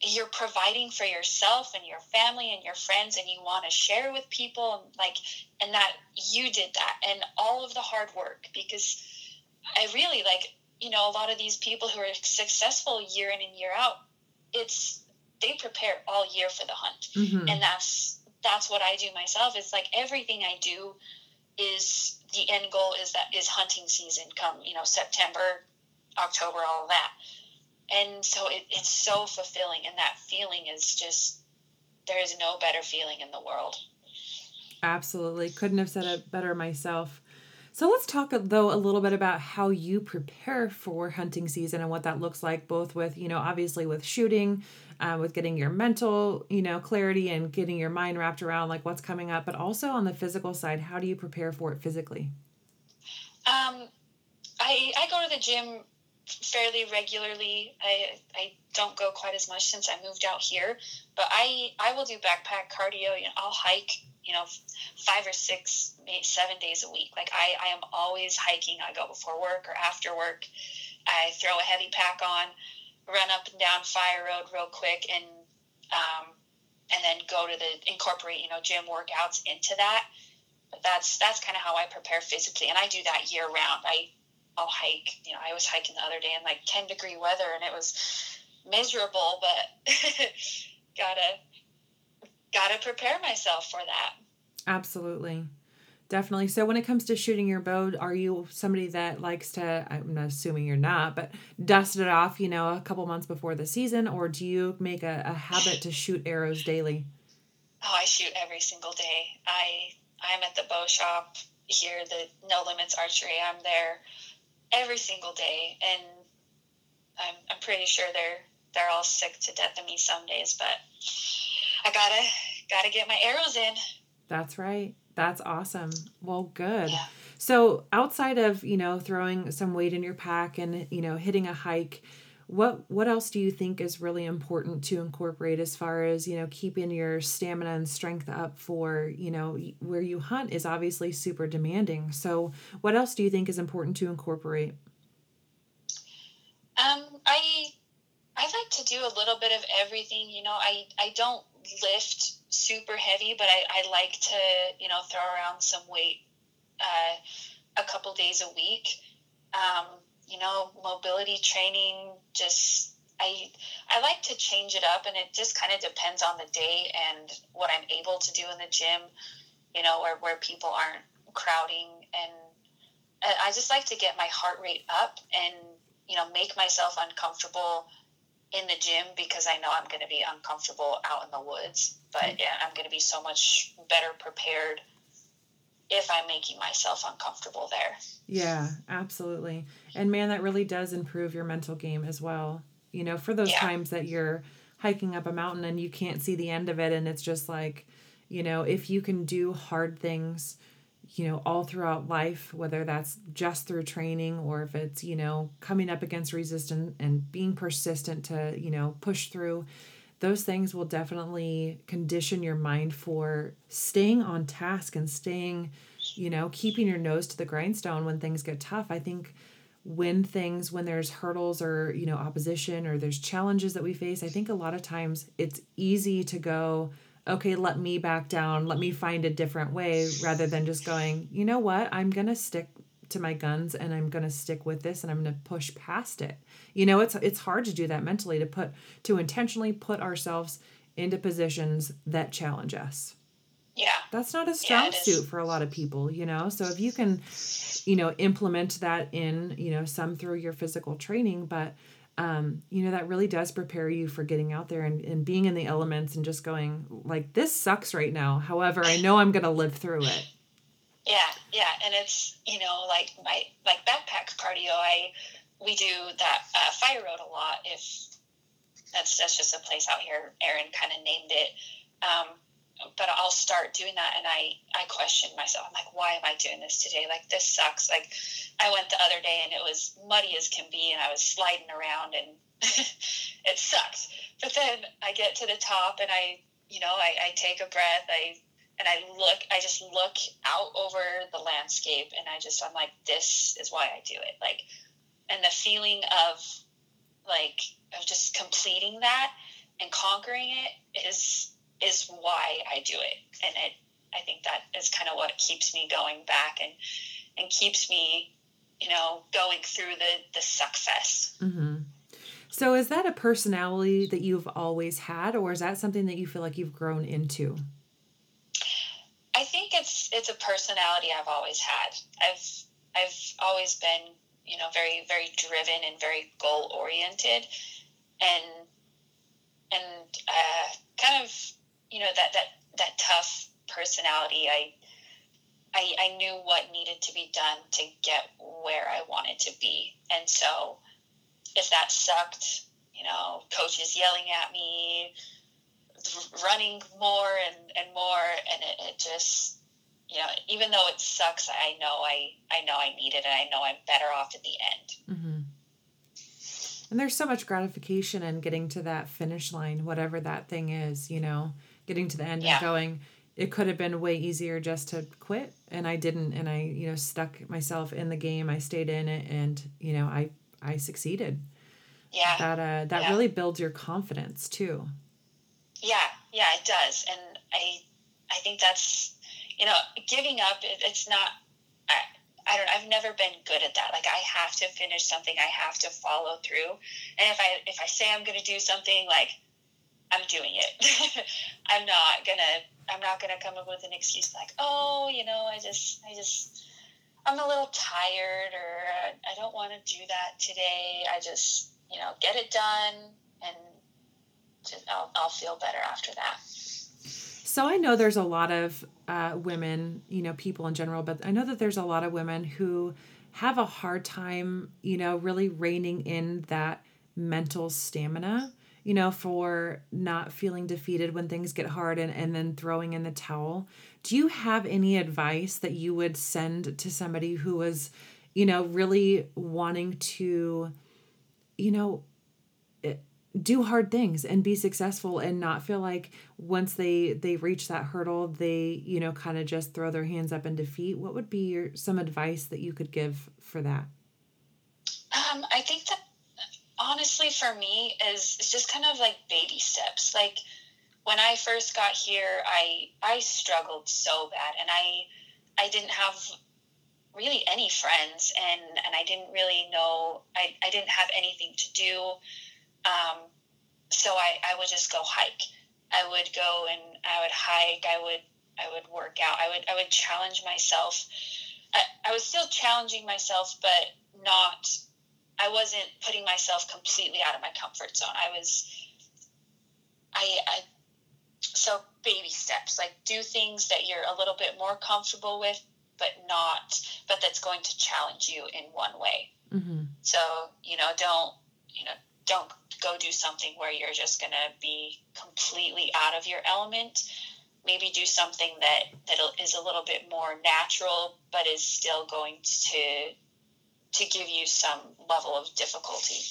you're providing for yourself and your family and your friends and you want to share with people and like and that you did that and all of the hard work because i really like you know a lot of these people who are successful year in and year out it's they prepare all year for the hunt. Mm-hmm. and that's that's what i do myself. It's like everything i do is the end goal is that is hunting season come you know september october all of that. And so it, it's so fulfilling and that feeling is just there is no better feeling in the world. Absolutely. Couldn't have said it better myself so let's talk though a little bit about how you prepare for hunting season and what that looks like both with you know obviously with shooting uh, with getting your mental you know clarity and getting your mind wrapped around like what's coming up but also on the physical side how do you prepare for it physically um, I, I go to the gym fairly regularly. I I don't go quite as much since I moved out here, but I I will do backpack cardio. You know, I'll hike. You know, five or six, seven days a week. Like I I am always hiking. I go before work or after work. I throw a heavy pack on, run up and down Fire Road real quick, and um, and then go to the incorporate you know gym workouts into that. But that's that's kind of how I prepare physically, and I do that year round. I I'll hike. You know, I was hiking the other day in like 10 degree weather and it was miserable, but (laughs) gotta gotta prepare myself for that. Absolutely. Definitely. So when it comes to shooting your bow, are you somebody that likes to I'm not assuming you're not, but dust it off, you know, a couple months before the season, or do you make a, a habit to shoot arrows daily? Oh, I shoot every single day. I I'm at the bow shop here, the No Limits Archery. I'm there every single day, and I'm I'm pretty sure they're they're all sick to death of me some days, but I gotta gotta get my arrows in. That's right. That's awesome. Well, good. Yeah. So outside of you know throwing some weight in your pack and you know hitting a hike, what what else do you think is really important to incorporate as far as you know keeping your stamina and strength up for you know where you hunt is obviously super demanding. So what else do you think is important to incorporate? Um, I I like to do a little bit of everything. You know, I I don't lift super heavy, but I, I like to, you know, throw around some weight uh, a couple days a week. Um, you know, mobility training, just I I like to change it up and it just kind of depends on the day and what I'm able to do in the gym, you know, where, where people aren't crowding and I just like to get my heart rate up and, you know, make myself uncomfortable in the gym because I know I'm going to be uncomfortable out in the woods. But mm-hmm. yeah, I'm going to be so much better prepared if I'm making myself uncomfortable there. Yeah, absolutely. And man, that really does improve your mental game as well. You know, for those yeah. times that you're hiking up a mountain and you can't see the end of it and it's just like, you know, if you can do hard things you know, all throughout life, whether that's just through training or if it's, you know, coming up against resistance and being persistent to, you know, push through, those things will definitely condition your mind for staying on task and staying, you know, keeping your nose to the grindstone when things get tough. I think when things when there's hurdles or you know opposition or there's challenges that we face i think a lot of times it's easy to go okay, let me back down, let me find a different way rather than just going, you know what, I'm going to stick to my guns and I'm going to stick with this and I'm going to push past it. You know, it's it's hard to do that mentally to put to intentionally put ourselves into positions that challenge us. Yeah. That's not a strong yeah, suit for a lot of people, you know. So if you can, you know, implement that in, you know, some through your physical training, but um, you know, that really does prepare you for getting out there and, and being in the elements and just going, like, this sucks right now. However, I know I'm going to live through it. Yeah, yeah. And it's, you know, like my, like backpack cardio, I, we do that uh, fire road a lot. If that's, that's just a place out here, Aaron kind of named it. Um, but I'll start doing that and I, I question myself. I'm like, why am I doing this today? Like, this sucks. Like, I went the other day and it was muddy as can be and I was sliding around and (laughs) it sucked. But then I get to the top and I, you know, I, I take a breath. I, and I look, I just look out over the landscape and I just, I'm like, this is why I do it. Like, and the feeling of like, of just completing that and conquering it is is why I do it. And it I think that is kind of what keeps me going back and and keeps me, you know, going through the the success. Mm-hmm. So is that a personality that you've always had, or is that something that you feel like you've grown into? I think it's it's a personality I've always had. I've I've always been, you know, very very driven and very goal oriented, and and uh, kind of you know that that that tough personality. I I, I knew what needed to be done to get where I wanted to be. And so if that sucked, you know, coaches yelling at me, running more and, and more, and it, it just, you know, even though it sucks, I know I, I know I need it and I know I'm better off in the end. Mm-hmm. And there's so much gratification in getting to that finish line, whatever that thing is, you know, getting to the end yeah. and going, it could have been way easier just to quit. And I didn't. And I you know stuck myself in the game. I stayed in it and you know I I succeeded. Yeah. That uh that yeah. really builds your confidence too. Yeah. Yeah it does. And I I think that's you know giving up it, it's not I, I don't I've never been good at that. Like I have to finish something. I have to follow through. And if I if I say I'm going to do something like I'm doing it (laughs) I'm not to I'm not to come up with an excuse like, oh, you know, I just, I just, I'm a little tired or I don't want to do that today. I just, you know, get it done and just, I'll, I'll feel better after that. So I know there's a lot of uh, women, you know, people in general, but I know that there's a lot of women who have a hard time, you know, really reining in that mental stamina you know, for not feeling defeated when things get hard and, and then throwing in the towel. Do you have any advice that you would send to somebody who was, you know, really wanting to, you know, eh, do hard things and be successful and not feel like once they they reach that hurdle they you know kind of just throw their hands up in defeat what would be your some advice that you could give for that um, i think that honestly for me is is just kind of like baby steps. Like when I first got here, I I struggled so bad, and I I didn't have really any friends, and and I didn't really know I I didn't have anything to do. Um, so I I would just go hike. I would go and I would hike. I would I would work out. I would I would challenge myself. I, I was still challenging myself, but not I wasn't putting myself completely out of my comfort zone. I was, I, I, so baby steps, like do things that you're a little bit more comfortable with, but not, but that's going to challenge you in one way. Mm-hmm. So, you know, don't, you know, don't go do something where you're just going to be completely out of your element. Maybe do something that, that is a little bit more natural, but is still going to to give you some level of difficulty.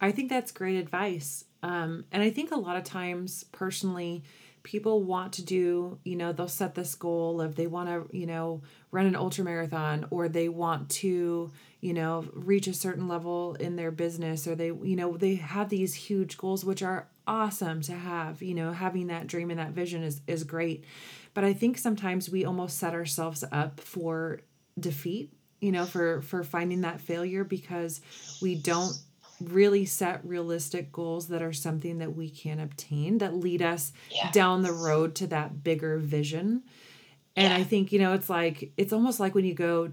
I think that's great advice. Um, and I think a lot of times, personally, people want to do, you know, they'll set this goal of they want to, you know, run an ultra marathon or they want to, you know, reach a certain level in their business or they, you know, they have these huge goals, which are awesome to have, you know, having that dream and that vision is, is great. But I think sometimes we almost set ourselves up for defeat you know for for finding that failure because we don't really set realistic goals that are something that we can obtain that lead us yeah. down the road to that bigger vision and yeah. i think you know it's like it's almost like when you go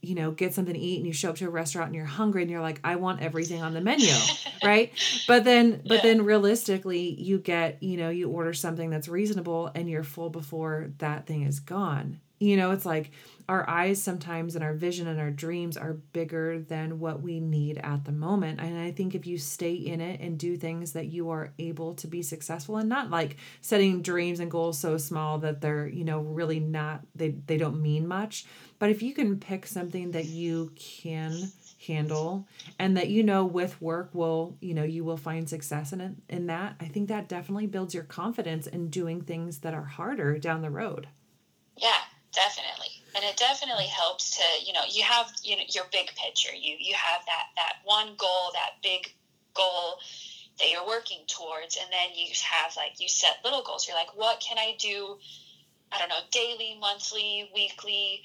you know get something to eat and you show up to a restaurant and you're hungry and you're like i want everything on the menu (laughs) right but then but yeah. then realistically you get you know you order something that's reasonable and you're full before that thing is gone you know it's like our eyes sometimes and our vision and our dreams are bigger than what we need at the moment. And I think if you stay in it and do things that you are able to be successful and not like setting dreams and goals so small that they're, you know, really not they they don't mean much, but if you can pick something that you can handle and that you know with work will you know you will find success in it in that i think that definitely builds your confidence in doing things that are harder down the road yeah and it definitely helps to you know you have you know your big picture. You you have that that one goal that big goal that you're working towards and then you have like you set little goals. You're like what can i do i don't know daily monthly weekly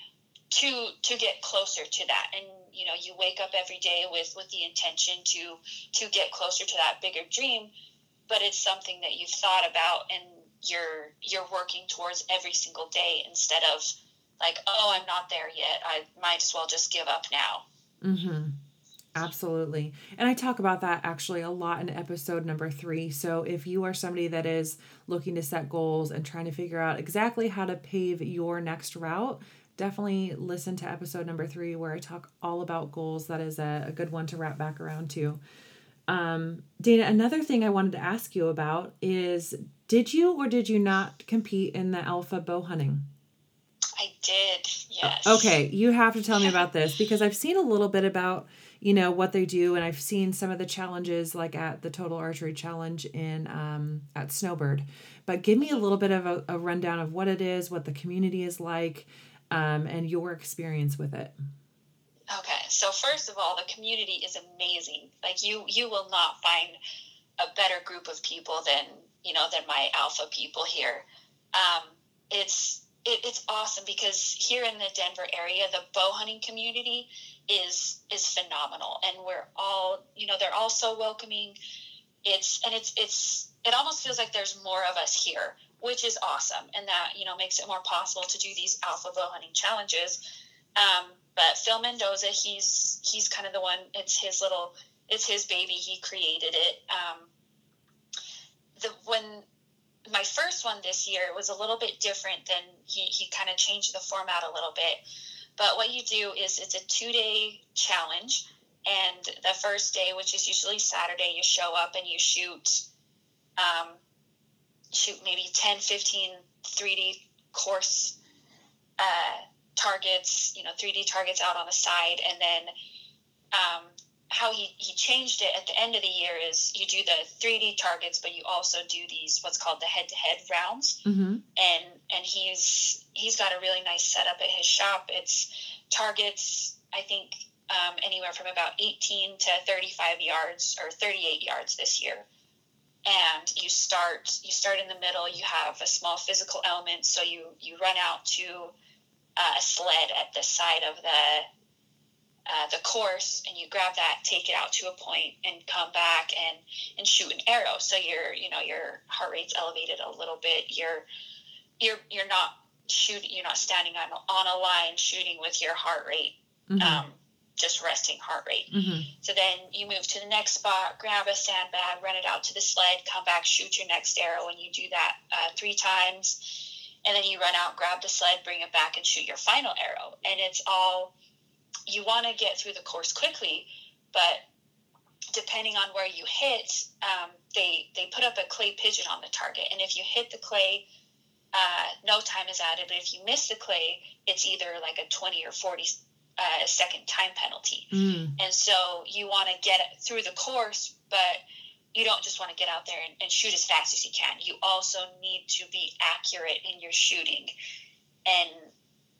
to to get closer to that? And you know you wake up every day with with the intention to to get closer to that bigger dream but it's something that you've thought about and you're you're working towards every single day instead of like oh i'm not there yet i might as well just give up now mm-hmm Absolutely. And I talk about that actually a lot in episode number three. So if you are somebody that is looking to set goals and trying to figure out exactly how to pave your next route, definitely listen to episode number three where I talk all about goals. That is a, a good one to wrap back around to. Um, Dayna, another thing I wanted to ask you about is did you or did you not compete in the alpha bow hunting? I did, yes. Okay, you have to tell me about this because I've seen a little bit about you know what they do and i've seen some of the challenges like at the total archery challenge in um, at snowbird. But give me a little bit of a, a rundown of what it is what the community is like um, and your experience with it. Okay so first of all the community is amazing. Like you you will not find a better group of people than you know than my alpha people here. Um, it's it, it's awesome because here in the denver area the bow hunting community is is phenomenal. And we're all you know they're all so welcoming. It's and it's it's it almost feels like there's more of us here which is awesome. And that you know makes it more possible to do these alpha bow hunting challenges. Um, but phil mendoza he's he's kind of the one it's his little it's his baby. He created it. Um, the when my first one this year was a little bit different than he, he kind of changed the format a little bit but what you do is it's a two day challenge. And the first day, which is usually Saturday, you show up and you shoot, um, shoot maybe 10, 15 3D course uh, targets, you know, 3D targets out on the side. And then um, how he, he changed it at the end of the year is you do the 3D targets, but you also do these what's called the head-to-head rounds. Mm-hmm. And and he's he's got a really nice setup at his shop. It's targets I think um, anywhere from about 18 to 35 yards or 38 yards this year. And you start you start in the middle. You have a small physical element, so you you run out to uh, a sled at the side of the uh, the course and you grab that take it out to a point and come back and and shoot an arrow. So your you know your heart rate's elevated a little bit. You're you're you're not shooting you're not standing on on a line shooting with your heart rate mm-hmm. um, just resting heart rate. Mm-hmm. so then you move to the next spot grab a sandbag run it out to the sled come back shoot your next arrow and you do that uh, three times. And then you run out grab the sled bring it back and shoot your final arrow. And it's all you want to get through the course quickly, but depending on where you hit, um, they they put up a clay pigeon on the target, and if you hit the clay, uh, no time is added. But if you miss the clay, it's either like a twenty or forty uh, second time penalty. Mm. And so you want to get through the course, but you don't just want to get out there and, and shoot as fast as you can. You also need to be accurate in your shooting, and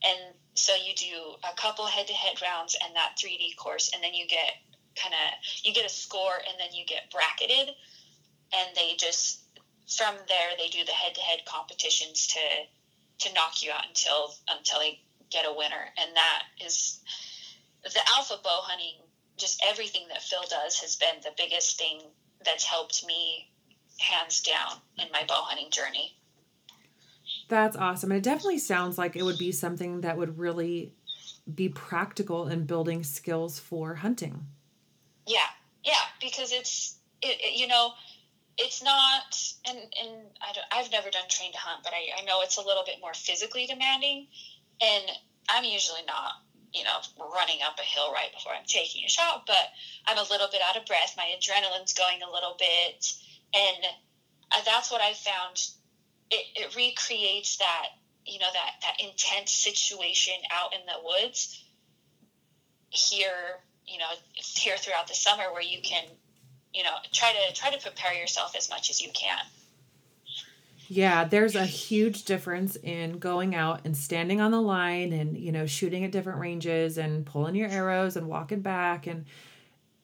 and so you do a couple head-to-head rounds and that 3D course, and then you get kind of you get a score, and then you get bracketed, and they just from there they do the head-to-head competitions to to knock you out until until they get a winner, and that is the alpha bow hunting. Just everything that Phil does has been the biggest thing that's helped me hands down in my bow hunting journey. That's awesome. And it definitely sounds like it would be something that would really be practical in building skills for hunting. Yeah, yeah, because it's it, it you know it's not and and I don't, I've never done train to hunt, but I, I know it's a little bit more physically demanding, and I'm usually not you know running up a hill right before I'm taking a shot, but I'm a little bit out of breath. My adrenaline's going a little bit, and uh, that's what I found it, it recreates that you know that that intense situation out in the woods here you know here throughout the summer where you can you know try to try to prepare yourself as much as you can. Yeah there's a huge difference in going out and standing on the line and you know shooting at different ranges and pulling your arrows and walking back and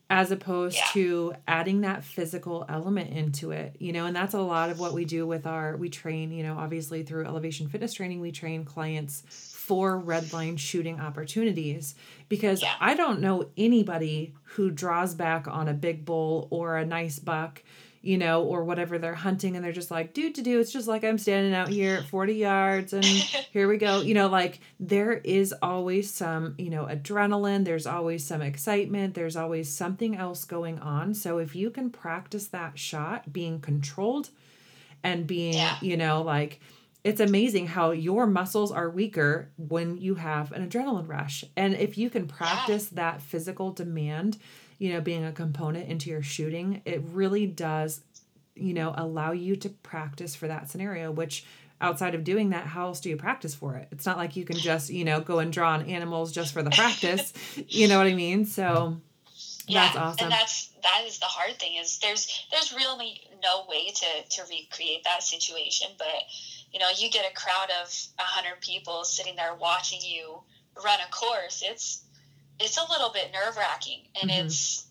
as opposed Yeah. to adding that physical element into it you know and that's a lot of what we do with our we train you know obviously through elevation fitness training we train clients for red line shooting opportunities because Yeah. i don't know anybody who draws back on a big bull or a nice buck you know or whatever they're hunting and they're just like do to do it's just like i'm standing out here at 40 yards and (laughs) here we go. You know like there is always some you know adrenaline there's always some excitement there's always something else going on. So if you can practice that shot being controlled and being Yeah. you know like it's amazing how your muscles are weaker when you have an adrenaline rush. And if you can practice that physical demand you know being a component into your shooting it really does you know allow you to practice for that scenario which outside of doing that how else do you practice for it it's not like you can just you know go and draw on animals just for the practice you know what i mean so that's awesome And that's that is the hard thing is there's there's really no way to to recreate that situation. But you know, you get a crowd of a hundred people sitting there watching you run a course. It's it's a little bit nerve wracking, and Mhm. it's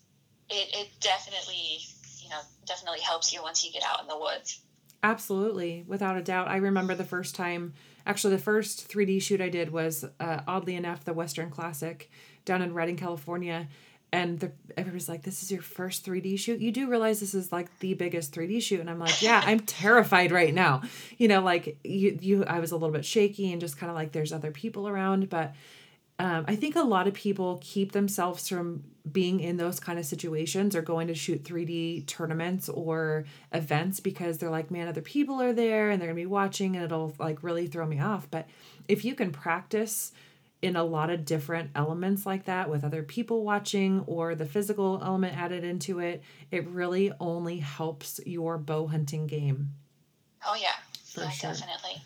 it it definitely you know definitely helps you once you get out in the woods. Absolutely, without a doubt. I remember the first time, actually, the first 3D shoot I did was, uh, oddly enough, the Western Classic down in Redding, California. And the, everybody's like, This is your first 3D shoot? You do realize this is like the biggest 3D shoot. And I'm like, Yeah, I'm (laughs) terrified right now. You know, like, you, you, I was a little bit shaky and just kind of like, there's other people around. But um, I think a lot of people keep themselves from being in those kind of situations or going to shoot 3D tournaments or events because they're like, man, other people are there and they're gonna be watching and it'll like really throw me off. But if you can practice in a lot of different elements like that with other people watching or the physical element added into it, it really only helps your bow hunting game. Oh yeah, For yeah, sure. definitely.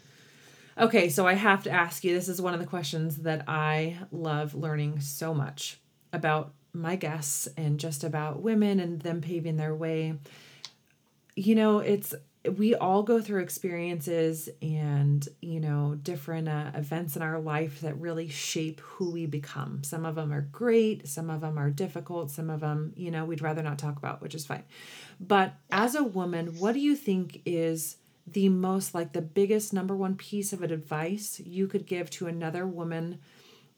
Okay, so I have to ask you this is one of the questions that I love learning so much about my guests and just about women and them paving their way. You know, it's we all go through experiences and, you know, different uh, events in our life that really shape who we become. Some of them are great, some of them are difficult, some of them, you know, we'd rather not talk about, which is fine. But as a woman, what do you think is the most like the biggest number one piece of advice you could give to another woman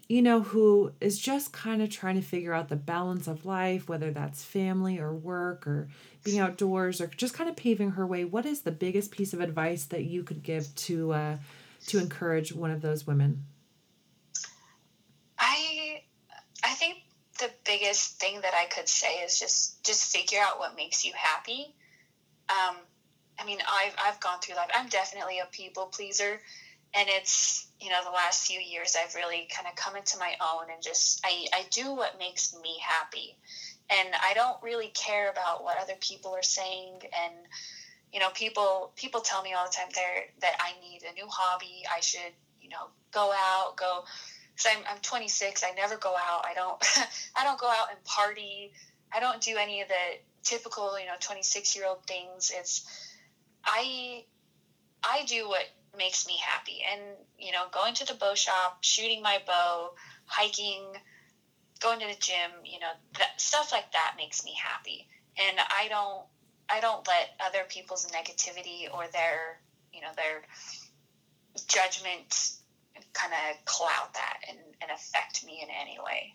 you know who is just kind of trying to figure out the balance of life whether that's family or work or being outdoors or just kind of paving her way what is the biggest piece of advice that you could give to uh to encourage one of those women I I think the biggest thing that I could say is just just figure out what makes you happy. Um, I mean, I've I've gone through life. I'm definitely a people pleaser, and it's you know the last few years I've really kind of come into my own and just I I do what makes me happy, and I don't really care about what other people are saying and. You know, people people tell me all the time there that I need a new hobby. I should, you know, go out, go because I'm, I'm 26 i never go out i don't (laughs) i don't go out and party i don't do any of the typical you know 26 year old things it's i i do what makes me happy and you know going to the bow shop shooting my bow hiking going to the gym you know that, stuff like that makes me happy and i don't i don't let other people's negativity or their you know their judgment kind of cloud that and, and affect me in any way.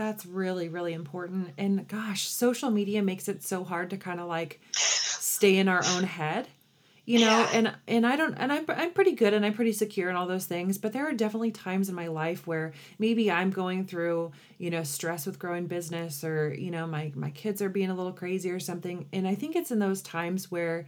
That's really really important. And gosh social media makes it so hard to kind of like stay in our own head you know? Yeah. and and i don't and I'm, I'm pretty good and i'm pretty secure and all those things but there are definitely times in my life where maybe i'm going through you know stress with growing business or you know my my kids are being a little crazy or something. And i think it's in those times where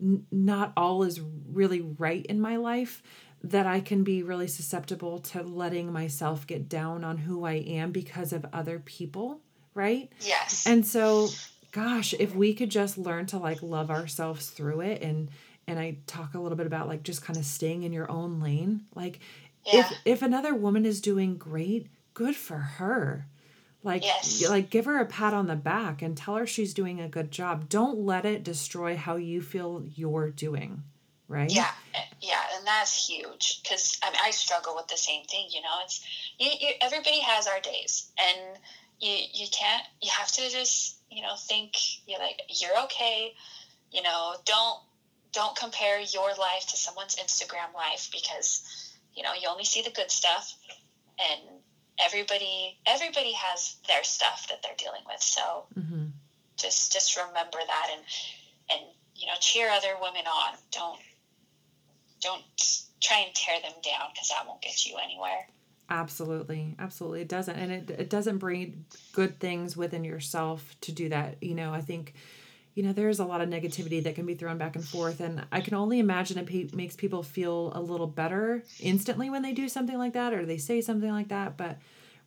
n- not all is really right in my life that I can be really susceptible to letting myself get down on who I am because of other people, right? Yes. And so, gosh, if we could just learn to like love ourselves through it and and I talk a little bit about like just kind of staying in your own lane. Like yeah. if if another woman is doing great, good for her. Like Yes. like give her a pat on the back and tell her she's doing a good job. Don't let it destroy how you feel you're doing, right? yeah. Yeah. And that's huge because I, mean, I struggle with the same thing. You know, it's you, you, everybody has our days, and you you can't you have to just you know think you're like you're okay you know don't don't compare your life to someone's instagram life because you know you only see the good stuff and everybody everybody has their stuff that they're dealing with so mm-hmm. just just remember that and and you know cheer other women on don't don't try and tear them down because that won't get you anywhere Absolutely. Absolutely. It doesn't. And it, it doesn't bring good things within yourself to do that. You know, I think, you know, there's a lot of negativity that can be thrown back and forth. And I can only imagine it pe- makes people feel a little better instantly when they do something like that or they say something like that. But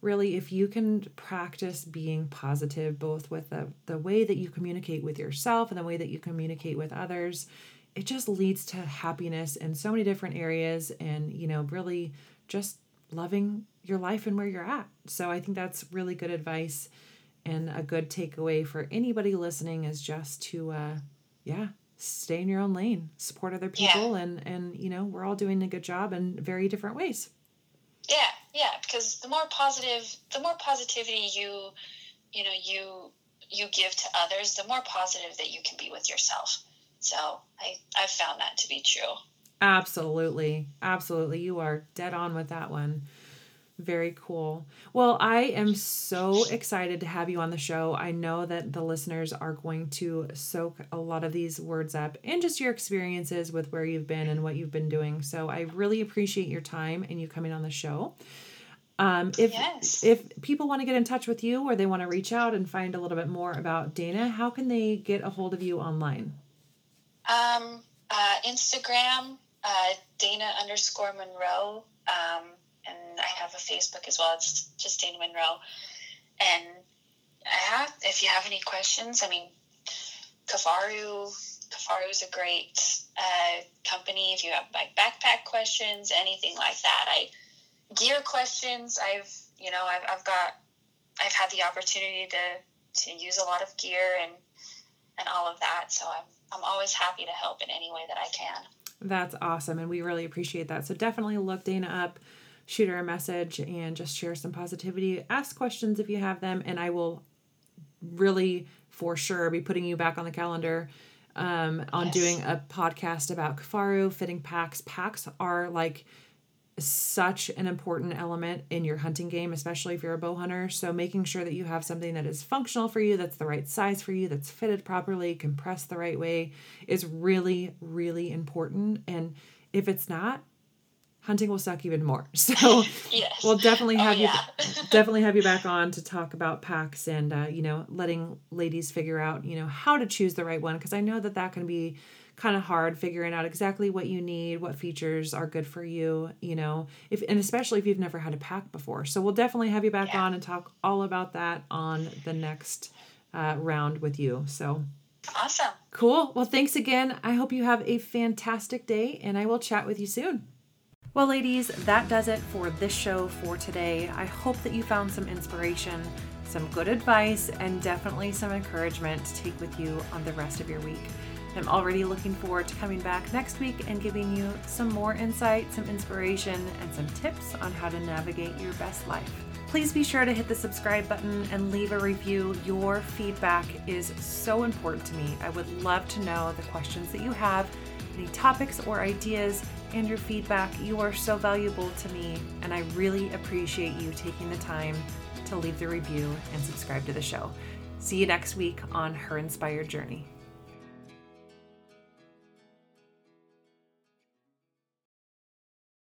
really, if you can practice being positive, both with the, the way that you communicate with yourself and the way that you communicate with others, it just leads to happiness in so many different areas and, you know, really just loving your life and where you're at. So I think that's really good advice and a good takeaway for anybody listening is just to uh yeah, stay in your own lane, support other people yeah. and and you know, we're all doing a good job in very different ways. Yeah, yeah, because the more positive, the more positivity you you know, you you give to others, the more positive that you can be with yourself. So, I I've found that to be true. Absolutely. Absolutely. You are dead on with that one. Very cool. Well, I am so excited to have you on the show. I know that the listeners are going to soak a lot of these words up and just your experiences with where you've been and what you've been doing. So I really appreciate your time and you coming on the show. Um, if yes. if people want to get in touch with you or they want to reach out and find a little bit more about Dayna, how can they get a hold of you online? Um, uh, Instagram uh, Dayna underscore Monroe. Um, and I have a Facebook as well. It's just Dayna Monroe. And I have, if you have any questions, I mean, Kifaru, Kifaru is a great uh, company. If you have like backpack questions, anything like that, I gear questions. I've, you know, I've, I've got, I've had the opportunity to, to use a lot of gear and, and all of that. So I'm, I'm always happy to help in any way that I can. That's awesome. And we really appreciate that. So definitely look Dayna up, shoot her a message, and just share some positivity. Ask questions if you have them. And I will really, for sure, be putting you back on the calendar um, on yes. doing a podcast about Kifaru, fitting packs. Packs are like such an important element in your hunting game, especially if you're a bow hunter. So, making sure that you have something that is functional for you, that's the right size for you, that's fitted properly, compressed the right way is really, really important. And if it's not, hunting will suck even more. (laughs) So, (laughs) yes. we'll definitely oh, have oh, you (laughs) definitely have you back on to talk about packs and uh, you know letting ladies figure out you know how to choose the right one because I know that that can be kind of hard figuring out exactly what you need, what features are good for you, you know, if and especially if you've never had a pack before. So we'll definitely have you back yeah. on and talk all about that on the next uh, round with you. So awesome. Cool. Well, thanks again. I hope you have a fantastic day and I will chat with you soon. Well, ladies, that does it for this show for today. I hope that you found some inspiration, some good advice, and definitely some encouragement to take with you on the rest of your week. I'm already looking forward to coming back next week and giving you some more insight, some inspiration, and some tips on how to navigate your best life. Please be sure to hit the subscribe button and leave a review. Your feedback is so important to me. I would love to know the questions that you have, any topics or ideas, and your feedback. You are so valuable to me, and I really appreciate you taking the time to leave the review and subscribe to the show. See you next week on Her Inspired Journey.